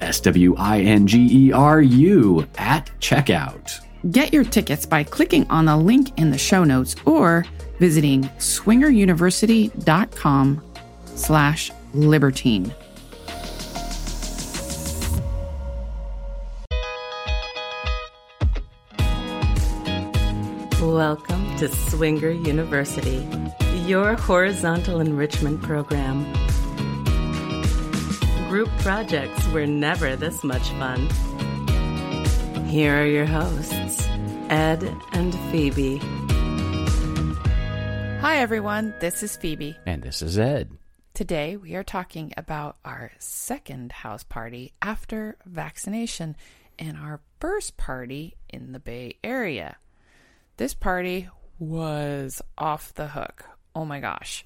S W I N G E R U at checkout. Get your tickets by clicking on the link in the show notes or visiting swingeruniversity.com slash libertine. Welcome to Swinger University, your horizontal enrichment program. Group projects were never this much fun. Here are your hosts, Ed and Phoebe. Hi, everyone. This is Phoebe. And this is Ed. Today, we are talking about our second house party after vaccination and our first party in the Bay Area. This party was off the hook. Oh my gosh.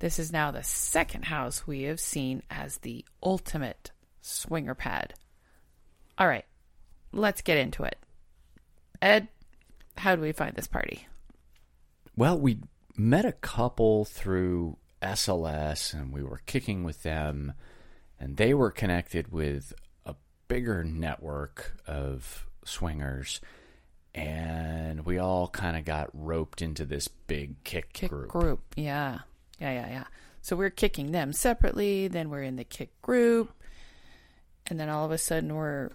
This is now the second house we have seen as the ultimate swinger pad. All right, let's get into it. Ed, how do we find this party? Well, we met a couple through SLS and we were kicking with them, and they were connected with a bigger network of swingers. And we all kind of got roped into this big Kik, Kik group. group. Yeah. Yeah, yeah, yeah. So we're kicking them separately, then we're in the Kik group, and then all of a sudden we're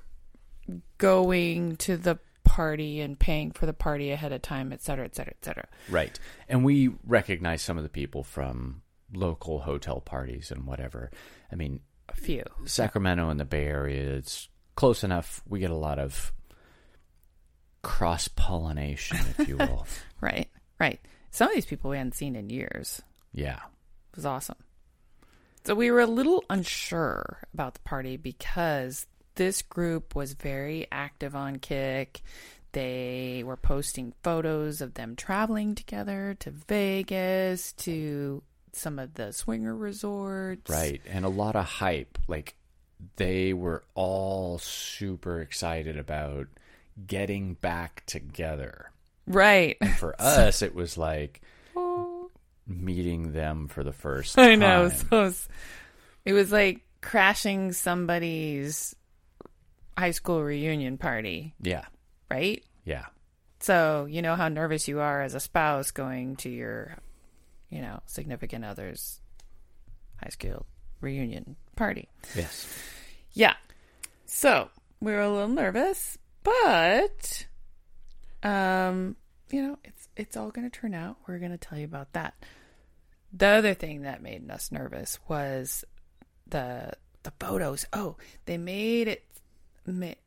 going to the party and paying for the party ahead of time, et cetera, et cetera, et cetera. Right. And we recognize some of the people from local hotel parties and whatever. I mean, A few. Sacramento and the Bay Area, it's close enough. We get a lot of cross pollination, if you will. Right, right. Some of these people we hadn't seen in years. Yeah. It was awesome. So we were a little unsure about the party because this group was very active on Kik. They were posting photos of them traveling together to Vegas, to some of the swinger resorts. Right. And a lot of hype. Like they were all super excited about getting back together. Right. And For us, it was like meeting them for the first I know. time. So it was, it was like crashing somebody's high school reunion party, Yeah. right? Yeah. So you know how nervous you are as a spouse going to your, you know, significant other's high school reunion party. Yes. Yeah. So we were a little nervous, but um, you know, it's it's all gonna turn out. We're gonna tell you about that. The other thing that made us nervous was the the photos. Oh, they made it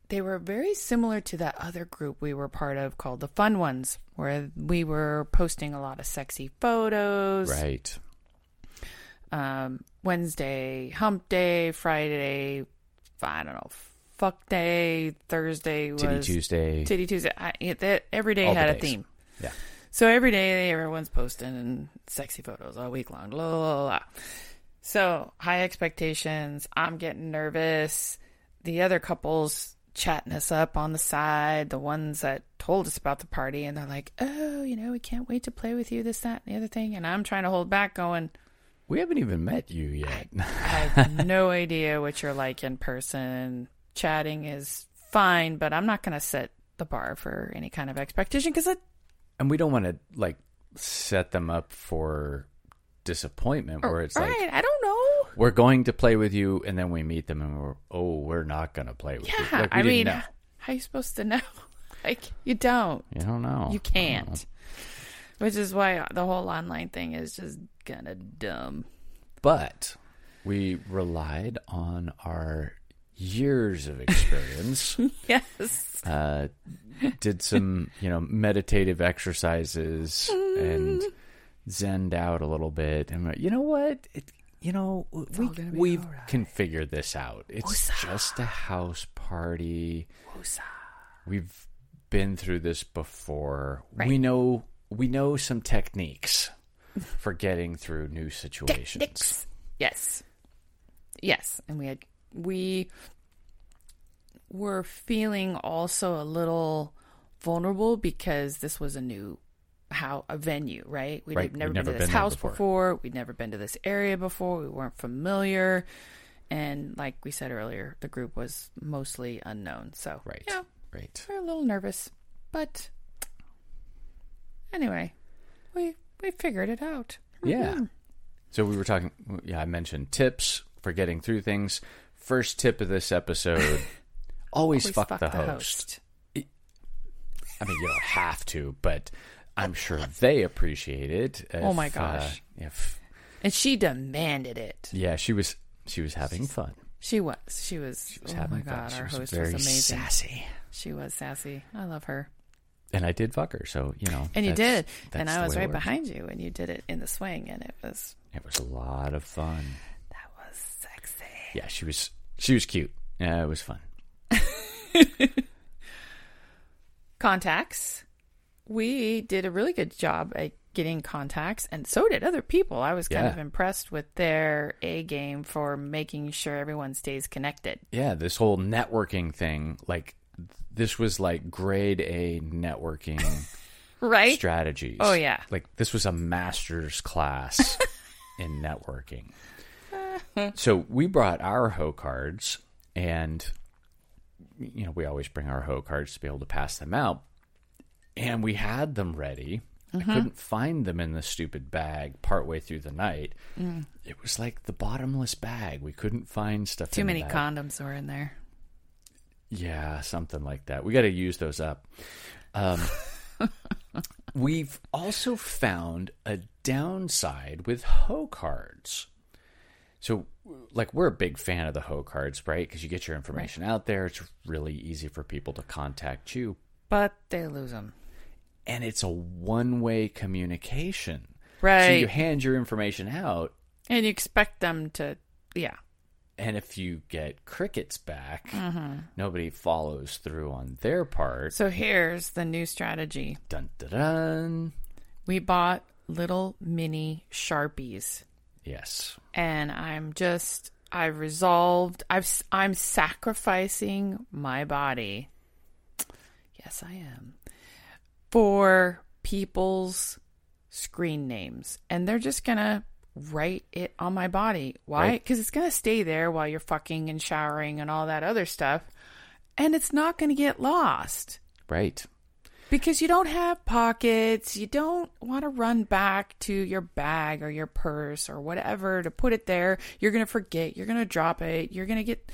they were very similar to that other group we were part of called the Fun Ones, where we were posting a lot of sexy photos. Right. Um, Wednesday, Hump Day, Friday, I don't know, Fuck Day, Thursday was Titty Tuesday. Titty Tuesday. I, it, that, every day All had a theme. Yeah. So every day everyone's posting sexy photos all week long. La, la, la, la. So high expectations. I'm getting nervous. The other couples chatting us up on the side, the ones that told us about the party, and they're like, "Oh, you know, we can't wait to play with you, this, that, and the other thing." And I'm trying to hold back, going, We haven't even met you yet. "I have no idea what you're like in person. Chatting is fine, but I'm not going to set the bar for any kind of expectation because it and we don't want to like set them up for disappointment where it's right. like I don't know. we're going to play with you and then we meet them and we're oh we're not going to play with you Yeah, like, we I mean, know. how you supposed to know? Like, you don't. you don't know You can't. Which is why the whole online thing is just kind of dumb. but we relied on our years of experience Yes. uh, did some you know meditative exercises and zened out a little bit and you know what it, you know we, we've all right. can figure this out it's just a house party we've been through this before Right. we know we know some techniques for getting through new situations Yes. Yes. And we had, we were feeling also a little vulnerable because this was a new how a venue, right? We'd Right, never, we'd been never to this been house before. before. We'd never been to this area before. We weren't familiar. And like we said earlier, the group was mostly unknown. So, right yeah, right we're a little nervous. But anyway, we we figured it out. Yeah. Mm-hmm. So we were talking. Yeah, I mentioned tips for getting through things. First tip of this episode: always, Always fuck, the, host. I mean, you don't have to, but I'm sure they appreciate it. Oh my gosh. Uh, if And she demanded it. yeah, she was she was having fun. She was. She was. She was oh having my god, our was host very was amazing. sassy, She was sassy. I love her. and I did fuck her. So you know, And you did. And I was right behind you and you did it in the swing and it was It was a lot of fun. that was sexy. Yeah, she was she was cute. Yeah, it was fun. Contacts. We did a really good job at getting contacts and so did other people. I was kind Yeah. of impressed with their A game for making sure everyone stays connected. yeah, this whole networking thing, like this was like grade A networking Right? strategies. Oh, yeah. Like this was a master's class in networking. so we brought our hoe cards and you know, we always bring our hoe cards to be able to pass them out. And we had them ready. Mm-hmm. I couldn't find them in the stupid bag partway through the night. Mm. It was like the bottomless bag. We couldn't find stuff. Too in many condoms were in there. Yeah, something like that. We got to use those up. Um, we've also found a downside with hoe cards. So, like, we're a big fan of the hoe cards, right? Because you get your information out there. It's really easy for people to contact you. But they lose them. And it's a one way communication. Right. So, you hand your information out, and you expect them to yeah. and if you get crickets back, Mm-hmm. nobody follows through on their part. So here's the new strategy. Dun dun dun. We bought little mini Sharpies. Yes. and I'm just I've resolved I've I'm sacrificing my body. Yes, I am. For people's screen names and they're just going to write it on my body. Why? Right. Cuz it's going to stay there while you're fucking and showering and all that other stuff and it's not going to get lost. Right. Because you don't have pockets, you don't want to run back to your bag or your purse or whatever to put it there. You're going to forget, you're going to drop it, you're going to get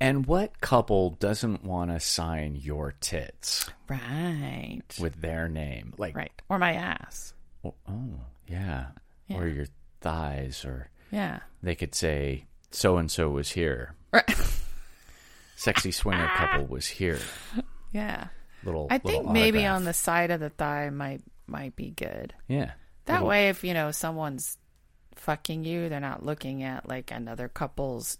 And what couple doesn't want to sign your tits right. with their name? Like, Right. Or my ass. oh, oh, yeah. Or your thighs, or Yeah. they could say, so and so was here. Right. Sexy swinger couple was here. Yeah. Little. I think little maybe autograph. on the side of the thigh might might be good. Yeah. That Little- way if, you know, someone's fucking you, they're not looking at like another couple's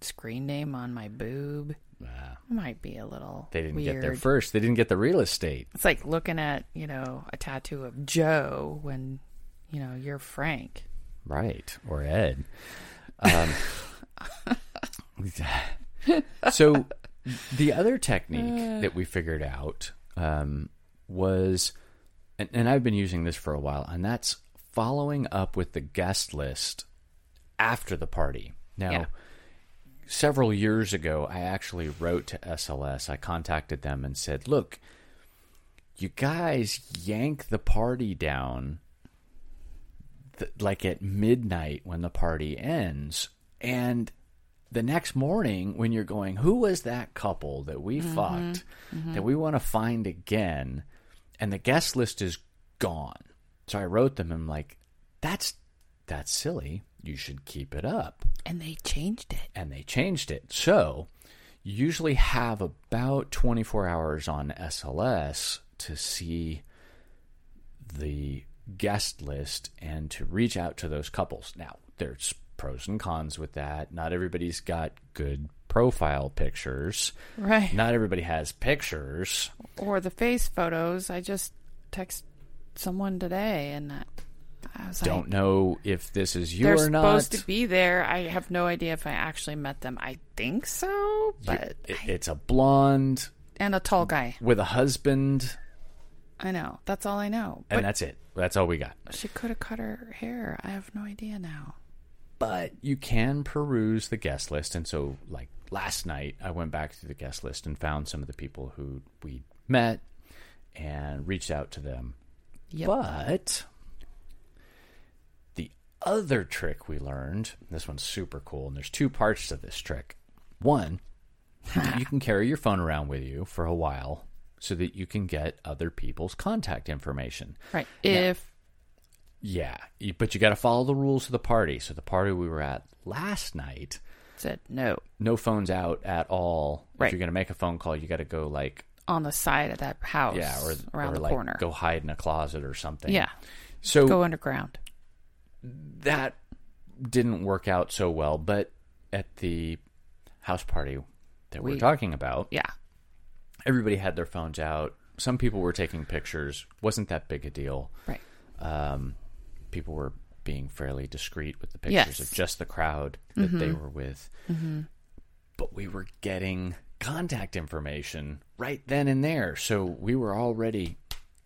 screen name on my boob. It might be a little they didn't weird. get there first. They didn't get the real estate. It's like looking at, you know, a tattoo of Joe when, you know, you're Frank. Right. Or Ed. Um, so The other technique that we figured out um, was, and, and I've been using this for a while, and that's following up with the guest list after the party. Now, Yeah. several years ago, I actually wrote to SLS. I contacted them and said, look, you guys yank the party down th- like at midnight when the party ends. And the next morning, when you're going, who was that couple that we mm-hmm. fucked mm-hmm. that we want to find again? And the guest list is gone. So I wrote them and I'm like, that's that's silly. You should keep it up And they changed it. and they changed it. So you usually have about 24 hours on SLS to see the guest list and to reach out to those couples. Now, there's pros and cons with that. Not everybody's got good profile pictures. Right. Not everybody has pictures. or the face photos. I just text someone today, and I I was Don't like, know if this is you or not. supposed to be there. I have no idea if I actually met them. I think so, but It- it's a blonde and a tall guy. with a husband, I know. That's all I know. and But that's it. That's all we got. she could have cut her hair. I have no idea now. But you can peruse the guest list and so like last night i went back through the guest list and found some of the people who we met and reached out to them Yep. but the other trick we learned this one's super cool and there's two parts to this trick one you can carry your phone around with you for a while so that you can get other people's contact information right. If yeah you- but you got to follow the rules of the party so the party we were at last night said no no phones out at all. Right. If you're gonna make a phone call, you got to go like on the side of that house, yeah, or around or the like corner. go hide in a closet or something. yeah, So go underground. that didn't work out so well, but at the house party that we, We- we're talking about, Yeah, everybody had their phones out. Some people were taking pictures. wasn't that big a deal. right. Um, people were being fairly discreet with the pictures Yes. Mm-hmm. of just the crowd that they were with. But we were getting contact information right then and there. So we were already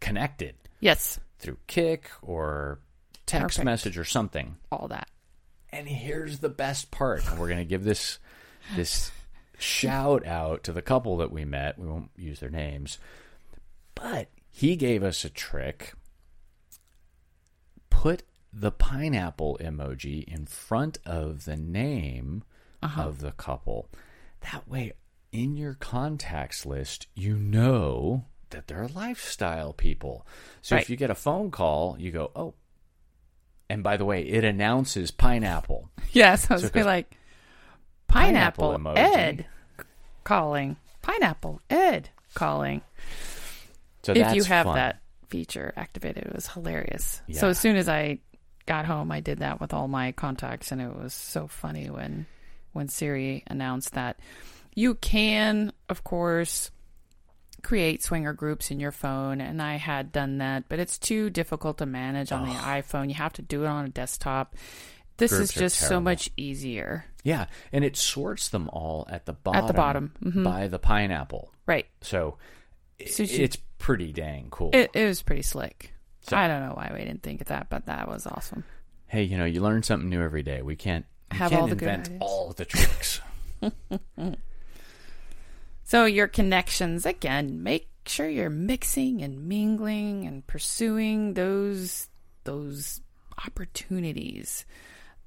connected Yes, through Kik or text Perfect. message or something. all that. And here's the best part. We're going to give this this shout out to the couple that we met. We won't use their names. But he gave us a trick. Put the pineapple emoji in front of the name uh-huh. of the couple. That way in your contacts list, you know that they're lifestyle people. So Right. if you get a phone call, you go, "Oh, and by the way, it announces pineapple. Yes, I was So it gonna be like pineapple pineapple, emoji. Ed calling pineapple Ed calling. So if you have fun. that feature activated, it was hilarious. Yeah. So as soon as I got home, I did that with all my contacts, and it was so funny when when Siri announced that you can, of course. Create swinger groups in your phone, and I had done that, but it's too difficult to manage on the iPhone. You have to do it on a desktop. This Groups is just so much easier. Yeah, and it sorts them all at the bottom. At the bottom, mhm. by the pineapple. Right. So Suits you. it's pretty dang cool. It, it was pretty slick. So- I don't know why we didn't think of that, but that was awesome. hey, you know, you learn something new every day. We can't we Have can't all the good invent all the tricks. So your connections again, make sure you're mixing and mingling and pursuing those those opportunities.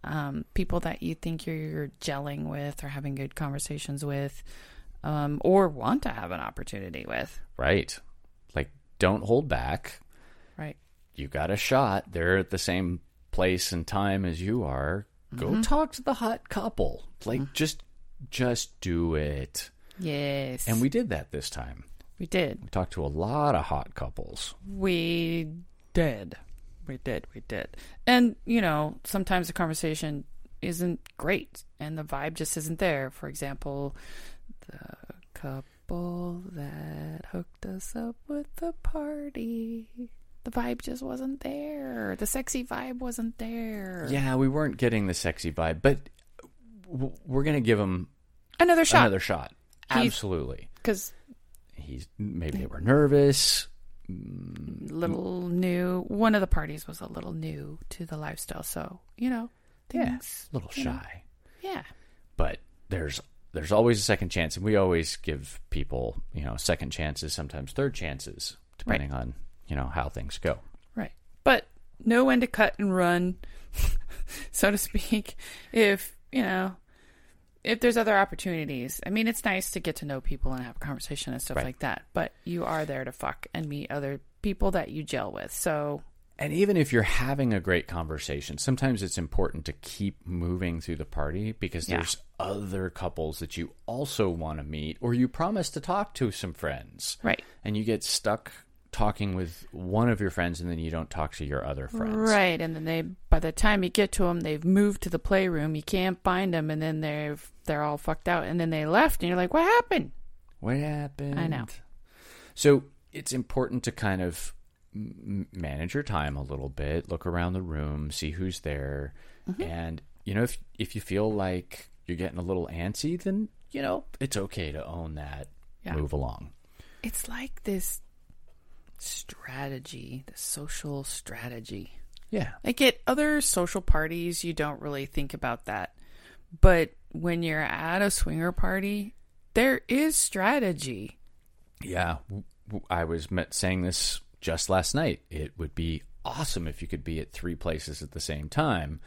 Um, people that you think you're, you're gelling with or having good conversations with, um, or want to have an opportunity with. right. Like don't hold back. Right. You got a shot. They're at the same place and time as you are. Go Mm-hmm. talk to the hot couple. Like just just do it. Yes. And we did that this time. we did. We talked to a lot of hot couples. We did. We did. We did. And, you know, sometimes the conversation isn't great and the vibe just isn't there. For example, the couple that hooked us up with the party. The vibe just wasn't there. The sexy vibe wasn't there. Yeah, we weren't getting the sexy vibe, but w- we're going to give them Another shot. another shot. Absolutely. Because He's maybe they were nervous. Mm, little new, one of the parties was a little new to the lifestyle. So, you know, Yeah, a little you know, shy. yeah. but there's there's always a second chance and we always give people you know second chances sometimes third chances depending on you know how things go Right. But know when to cut and run, so to speak, if, you know, if there's other opportunities. I mean, it's nice to get to know people and have a conversation and stuff Right. like that, but you are there to fuck and meet other people that you gel with. So, and even if you're having a great conversation sometimes it's important to keep moving through the party because Yeah. there's other couples that you also want to meet or you promise to talk to some friends right. and you get stuck talking with one of your friends and then you don't talk to your other friends Right, and then they by the time you get to them, they've moved to the playroom. You can't find them, and then they've they're all fucked out, and then they left, and you're like, "What happened?" What happened? I know. So it's important to kind of manage your time a little bit, look around the room, see who's there, Mm-hmm. and you know if if you feel like you're getting a little antsy, then you know it's okay to own that. Yeah. Move along. It's like this strategy, the social strategy. Yeah. Like at other social parties, you don't really think about that, but when you're at a swinger party, there is strategy. Yeah, I was met saying this just last night. It would be awesome if you could be at three places at the same time.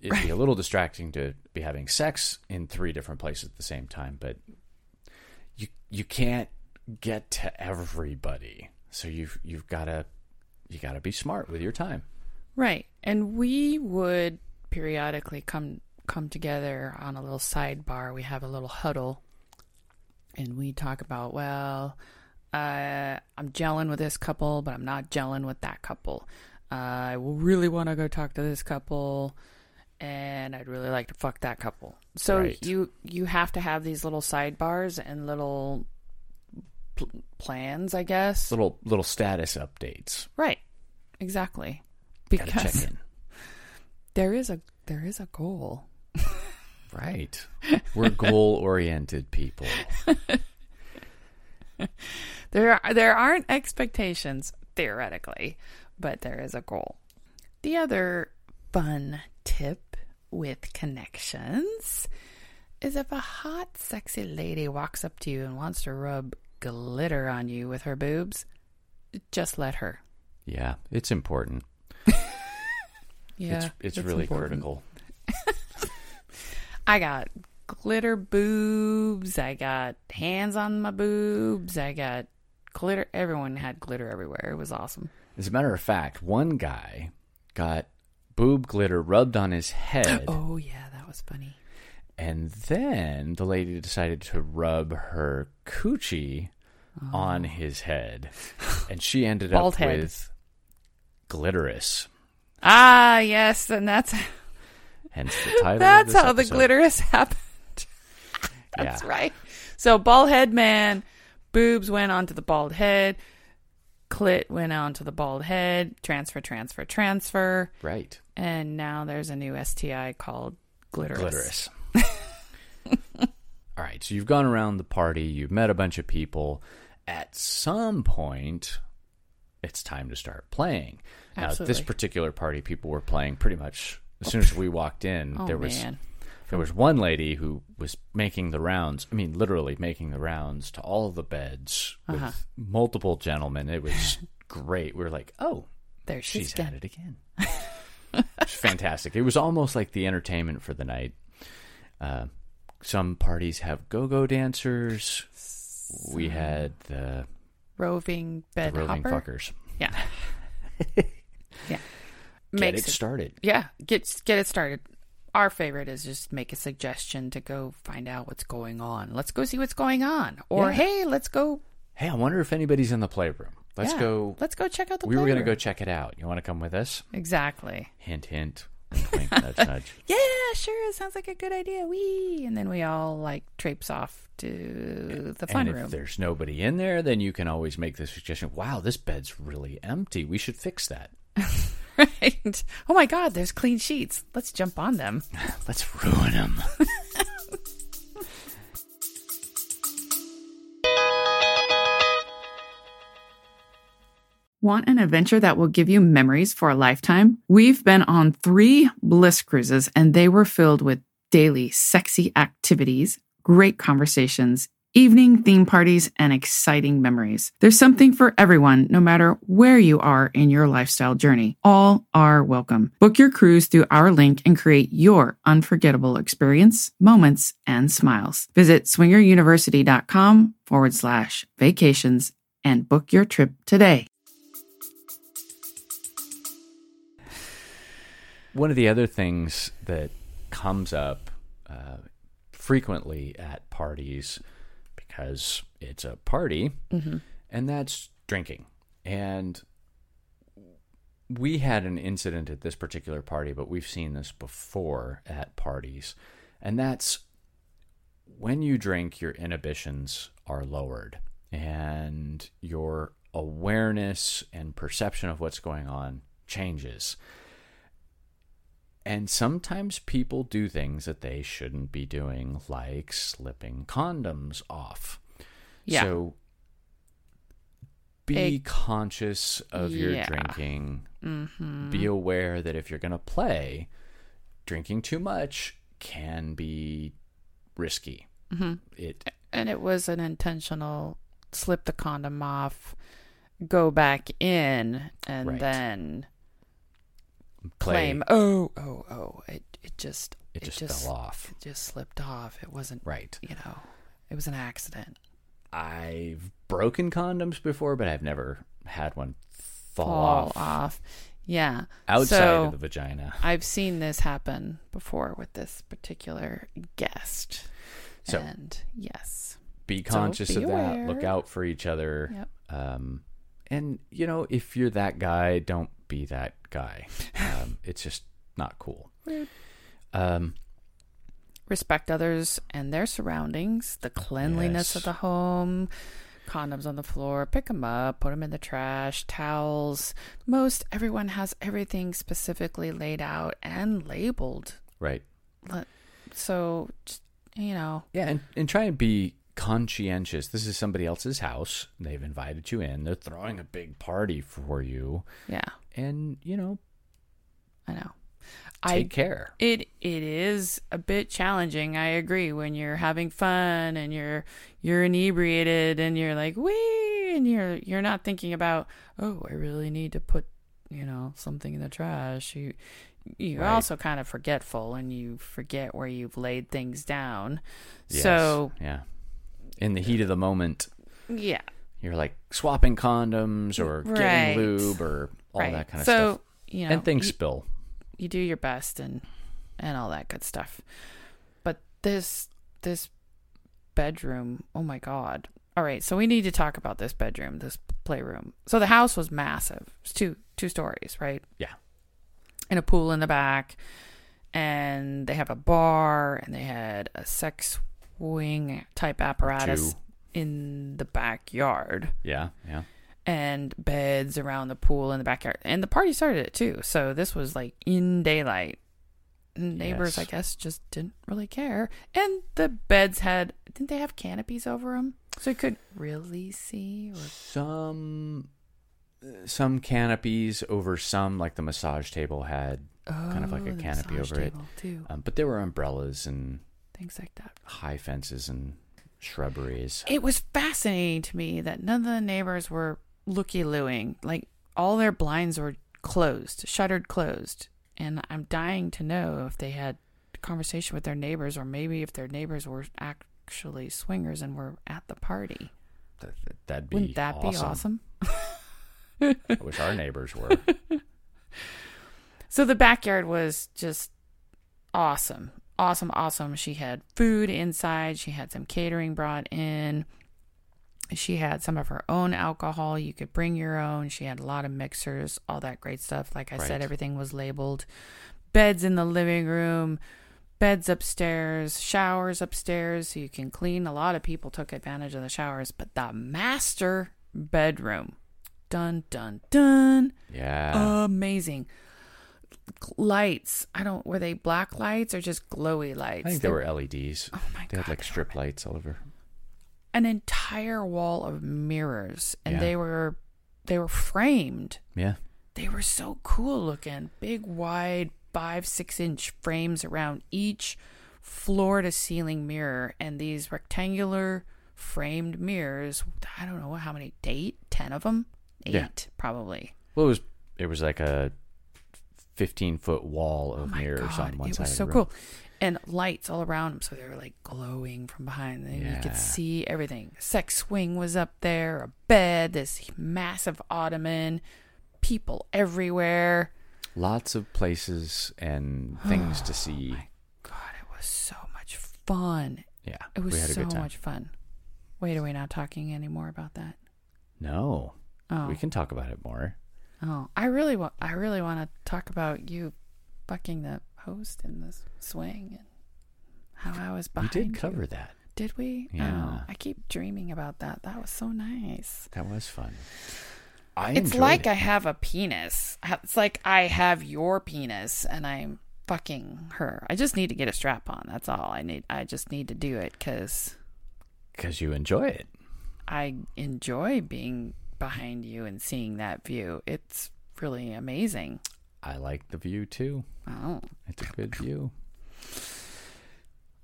It'd be a little distracting to be having sex in three different places at the same time, but you you can't get to everybody. So you've you've got to you got to be smart with your time. Right. And we would periodically come come together on a little sidebar. We have a little huddle and we talk about, well, uh, I'm gelling with this couple, but I'm not gelling with that couple. Uh, I really want to go talk to this couple and I'd really like to fuck that couple. So Right. you you have to have these little sidebars and little pl- plans, I guess. Little little status updates. Right. Exactly. Because there is a there is a goal. Right. We're goal oriented people. There are, there aren't expectations theoretically, but there is a goal. The other fun tip with connections is if a hot sexy lady walks up to you and wants to rub glitter on you with her boobs, just let her. Yeah, it's important. Yeah. it's it's that's really important. critical. I got glitter boobs. I got hands on my boobs. I got glitter. Everyone had glitter everywhere. It was awesome. As a matter of fact, one guy got boob glitter rubbed on his head, Oh yeah, that was funny. and then the lady decided to rub her coochie on his head, and she ended up head. with glitterous. Ah yes, and that's Hence the title. that's how the episode. glitter has happened. That's Yeah. right. So bald head man, boobs went onto the bald head. Clit went onto the bald head. Transfer, transfer, transfer. Right, And now there's a new STI called glitterous. glitterous. All right, so you've gone around the party, you've met a bunch of people. At some point, it's time to start playing. Now, at this particular party, people were playing pretty much as soon as we walked in. Oh there was man. There was one lady who was making the rounds. I mean, literally making the rounds to all the beds with Uh-huh. multiple gentlemen. It was great. We were like, oh, There she's, she's at again. it again. it's fantastic. It was almost like the entertainment for the night. Uh, some parties have go-go dancers. We had the, roving the bed roving hopper. fuckers. Yeah. yeah. Get Makes it it, started. yeah, get get it started. Our favorite is just make a suggestion to go find out what's going on. Let's go see what's going on. Or Yeah. hey, let's go Hey, I wonder if anybody's in the playroom. Let's yeah, go. Let's go check out the we were going to go check it out. You want to come with us? Exactly. Hint, hint. Nudge, nudge. Yeah, sure. Sounds like a good idea. Wee. And then we all like traipse off to the fun and room. if there's nobody in there, then you can always make the suggestion. Wow, this bed's really empty. We should fix that. right. Oh my God, there's clean sheets. Let's jump on them. Let's ruin them. Want an adventure that will give you memories for a lifetime? We've been on three bliss cruises, and they were filled with daily sexy activities, great conversations, evening theme parties, and exciting memories. There's something for everyone, no matter where you are in your lifestyle journey. All are welcome. Book your cruise through our link and create your unforgettable experience, moments, and smiles. Visit swingeruniversity.com forward slash vacations and book your trip today. One of the other things that comes up uh, frequently at parties because it's a party, mm-hmm. and that's drinking. And we had an incident at this particular party, but we've seen this before at parties, and that's when you drink, your inhibitions are lowered, and your awareness and perception of what's going on changes. And sometimes people do things that they shouldn't be doing, like slipping condoms off. Yeah. So be conscious of your drinking. Mm-hmm. Be aware that if you're going to play, drinking too much can be risky. Mm-hmm. It And it was an intentional slip the condom off, go back in, and Right. then play, claim, oh, oh, oh, it, it just, it just, fell off. It just slipped off. It wasn't, Right. you know, it was an accident. I've broken condoms before, but I've never had one fall, Fall off, off. Yeah. outside So- of the vagina. I've seen this happen before with this particular guest. So- and yes. be So conscious be of that. Look out for each other. Yep. Um, and you know, if you're that guy, don't be that guy. Um, it's just not cool. Um, respect others and their surroundings, the cleanliness of the home, condoms on the floor, pick them up, put them in the trash, towels. Most everyone has everything specifically laid out and labeled. right. So, just, you know, Yeah, and, and try and be conscientious. This is somebody else's house. They've invited you in. They're throwing a big party for you, yeah, and you know, I know. take I care. It it is a bit challenging. I agree. When you're having fun and you're you're inebriated and you're like wee, and you're you're not thinking about oh I really need to put you know something in the trash. You you're Right. also kind of forgetful and you forget where you've laid things down. Yes, So yeah, in the heat of the moment, yeah, you're like swapping condoms or Right. getting lube or all right. that kind of so stuff. you know and things you- spill. you do your best and and all that good stuff. But this this bedroom, oh my god. All right, so we need to talk about this bedroom, this playroom. So the house was massive. It's two two stories, right? Yeah. And a pool in the back. And they have a bar and they had a sex wing type apparatus Two. in the backyard Yeah, yeah. And beds around the pool in the backyard. And the party started at two, so this was like in daylight. Neighbors, Yes. I guess, just didn't really care. And the beds had didn't they have canopies over them, so you couldn't really see? Or Some some canopies over some, like the massage table had, kind of like a Oh, canopy over it. too. um, but there were umbrellas and Things like that. high fences and shrubberies. It was fascinating to me that none of the neighbors were looky looing. Like all their blinds were closed, shuttered closed. And I'm dying to know if they had a conversation with their neighbors or maybe if their neighbors were actually swingers and were at the party. Th- th- That'd be Wouldn't that awesome. be awesome? I wish our neighbors were. So the backyard was just awesome. Awesome, awesome. She had food inside. She had some catering brought in. She had some of her own alcohol. You could bring your own. She had a lot of mixers, all that great stuff. Like I Right. said, everything was labeled. Beds in the living room, beds upstairs, showers upstairs so you can clean. A lot of people took advantage of the showers, but the master bedroom. Dun dun dun Yeah. amazing lights i don't were they black lights or just glowy lights I think They there were LEDs. oh my They god had like strip lights all over. An entire wall of mirrors and Yeah. they were they were framed. Yeah. They were so cool looking. Big, wide, five, six inch frames around each floor to ceiling mirror. And these rectangular framed mirrors, I don't know how many, eight, ten of them? Eight, Yeah. probably. Well, it was it was like a fifteen foot wall of Oh mirrors God, on one it side. was of so cool. And lights all around them, so they were like glowing from behind. And you could see everything. Sex swing was up there, a bed, this massive ottoman, people everywhere. Lots of places and things to see. God, it was so much fun. Yeah, It was we had a so much fun. Wait, are we not talking anymore about that? No, Oh, we can talk about it more. oh, I really want. I really want to talk about you fucking the host in the swing and how I was behind. We did you. cover that. Did we? Yeah. Oh, I keep dreaming about that. That was so nice. That was fun. I it's like it. I have a penis. It's like I have your penis and I'm fucking her. I just need to get a strap on. That's all I need. I just need to do it because because you enjoy it. I enjoy being behind you and seeing that view. It's really amazing. I like the view too. Oh, It's a good view.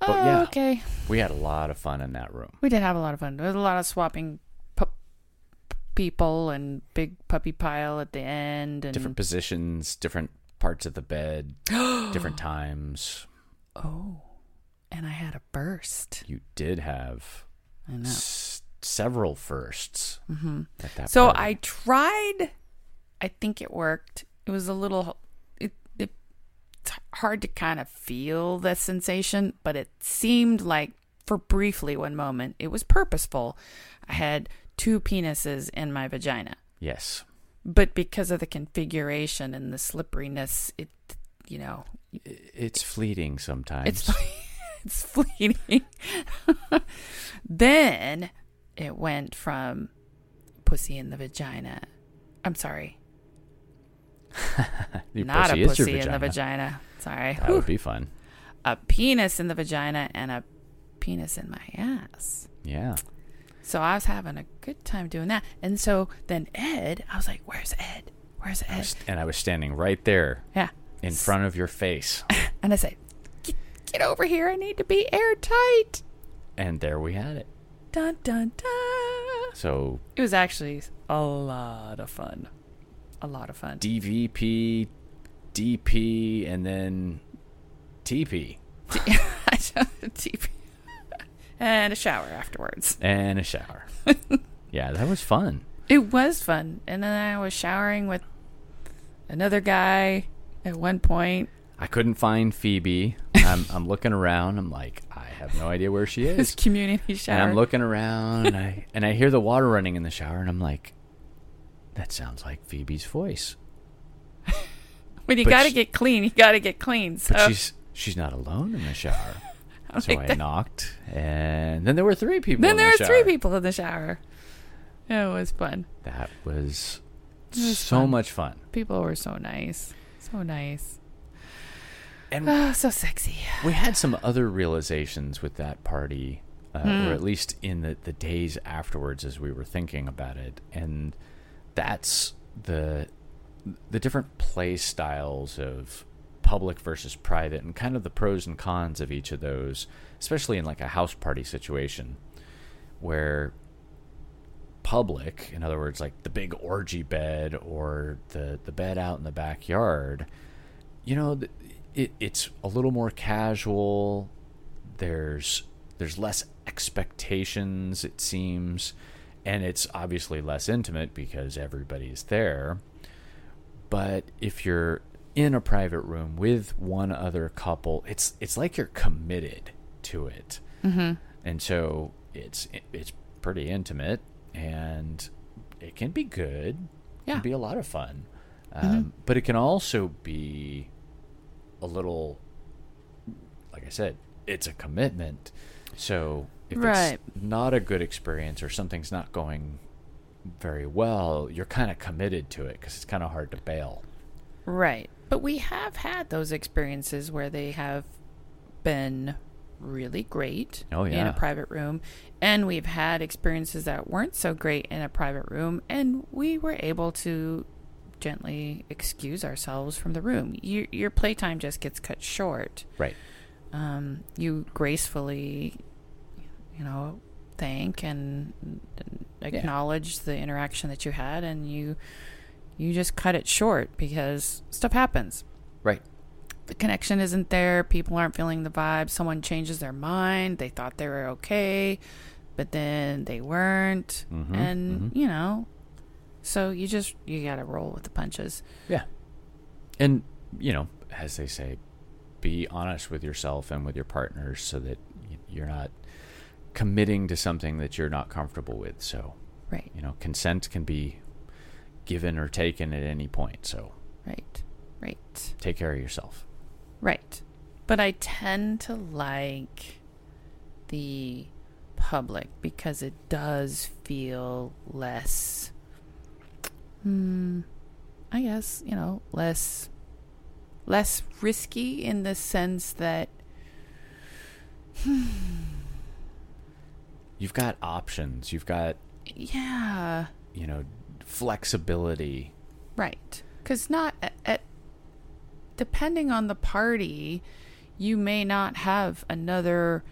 But yeah. okay. We had a lot of fun in that room. We did have a lot of fun. There was a lot of swapping pup people and big puppy pile at the end and Different positions, different parts of the bed, different times. Oh, and I had a burst. You did have I know. s- several firsts hmm So party. I tried. I think it worked. It was a little. It, it it's hard to kind of feel the sensation, but it seemed like for briefly one moment it was purposeful. I had two penises in my vagina, Yes. but because of the configuration and the slipperiness, it you know It's fleeting sometimes. it's it's fleeting. then it went from pussy in the vagina. I'm sorry, not pussy a pussy in the vagina. Sorry, That Whew. would be fun. a penis in the vagina and a penis in my ass. Yeah. So I was having a good time doing that. And so then Ed, I was like, "Where's Ed? Where's I Ed?" was- and I was standing right there Yeah. in front of your face. And I said, "Get, get over here! I need to be airtight." and there we had it. Dun dun dun. So It was actually a lot of fun. A lot of fun. DVP, DP, and then TP. TP. and a shower afterwards. and a shower. yeah, that was fun. It was fun. And then I was showering with another guy at one point. I couldn't find Phoebe. I'm, I'm looking around. I'm like, I have no idea where she is. community shower. And I'm looking around, and I and I hear the water running in the shower, and I'm like, that sounds like Phoebe's voice. when you got to get clean, you got to get clean. So But she's she's not alone in the shower. So like, I knocked, and then there were three people. then there the were three people in the shower. It was fun. That was, was so fun. much fun. People were so nice. So nice. And Oh, so sexy. we had some other realizations with that party, uh, Hmm. or at least in the, the days afterwards as we were thinking about it. And that's the the different play styles of public versus private and kind of the pros and cons of each of those, especially in like a house party situation where public, in other words, like the big orgy bed or the, the bed out in the backyard, you know, it, it's a little more casual. There's there's less expectations, it seems, and it's obviously less intimate because everybody's there. But if you're in a private room with one other couple, it's it's like you're committed to it, Mm-hmm. and so it's it's pretty intimate, and it can be good. It can be a lot of fun, um, but it can also be a little, like I said, it's a commitment. So if Right. it's not a good experience or something's not going very well, you're kind of committed to it because it's kind of hard to bail. Right. But we have had those experiences where they have been really great Oh, yeah. in a private room, and we've had experiences that weren't so great in a private room, and we were able to gently excuse ourselves from the room. Your, your playtime just gets cut short. Right. Um, you gracefully, you know, thank and acknowledge the interaction that you had, and you you just cut it short because stuff happens Right. the connection isn't there. People aren't feeling the vibe. Someone changes their mind. They thought they were okay, but then they weren't. Mhm, and, you know, so you just, you got to roll with the punches. Yeah. And, you know, as they say, be honest with yourself and with your partners so that you're not committing to something that you're not comfortable with. So, Right, you know, consent can be given or taken at any point. So, right, right, take care of yourself. right. But I tend to like the public because it does feel less, hmm, I guess, you know, less less risky in the sense that You've got options. You've got, yeah you know, flexibility. right because not at, at depending on the party you may not have another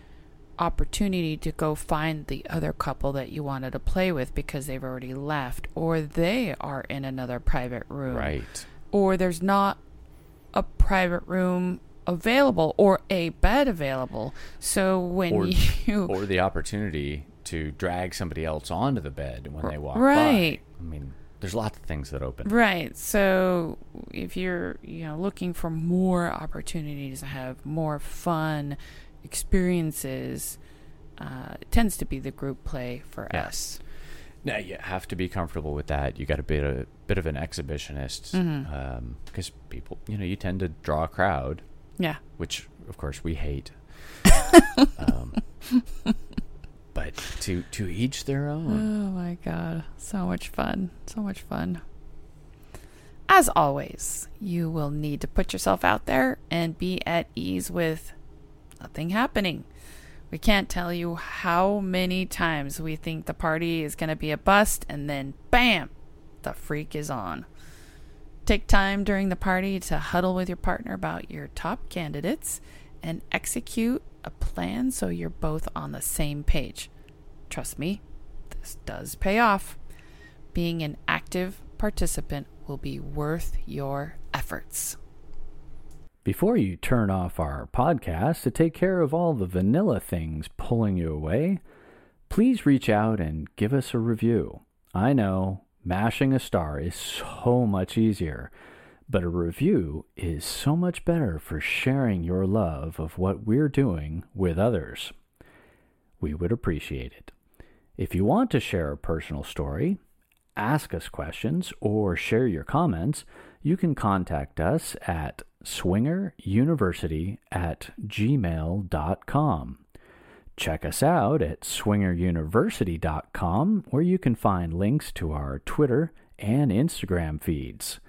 opportunity to go find the other couple that you wanted to play with because they've already left or they are in another private room Right. or there's not a private room available or a bed available so when Or- you Or the opportunity to drag somebody else onto the bed when they walk Right. by. I mean, there's lots of things that open. Right. So if you're, you know, looking for more opportunities to have more fun experiences, uh, it tends to be the group play for Yeah. us. Now you have to be comfortable with that. You got to be a bit of an exhibitionist Mm-hmm. because people, you know, you tend to draw a crowd, Yeah. which of course we hate. um, but to to each their own. Oh my god, so much fun. So much fun. As always, you will need to put yourself out there and be at ease with nothing happening. We can't tell you how many times we think the party is going to be a bust and then bam, the freak is on. Take time during the party to huddle with your partner about your top candidates and execute a plan so you're both on the same page. Trust me, this does pay off. Being an active participant will be worth your efforts. Before you turn off our podcast to take care of all the vanilla things pulling you away, please reach out and give us a review. I know mashing a star is so much easier, but a review is so much better for sharing your love of what we're doing with others. We would appreciate it. If you want to share a personal story, ask us questions, or share your comments, you can contact us at swingeruniversity at gmail.com. Check us out at swingeruniversity.com, where you can find links to our Twitter and Instagram feeds.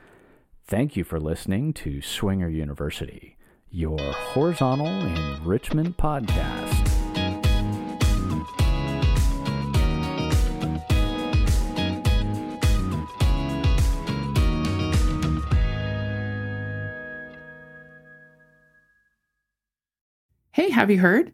Thank you for listening to Swinger University, your horizontal enrichment podcast. Hey, have you heard?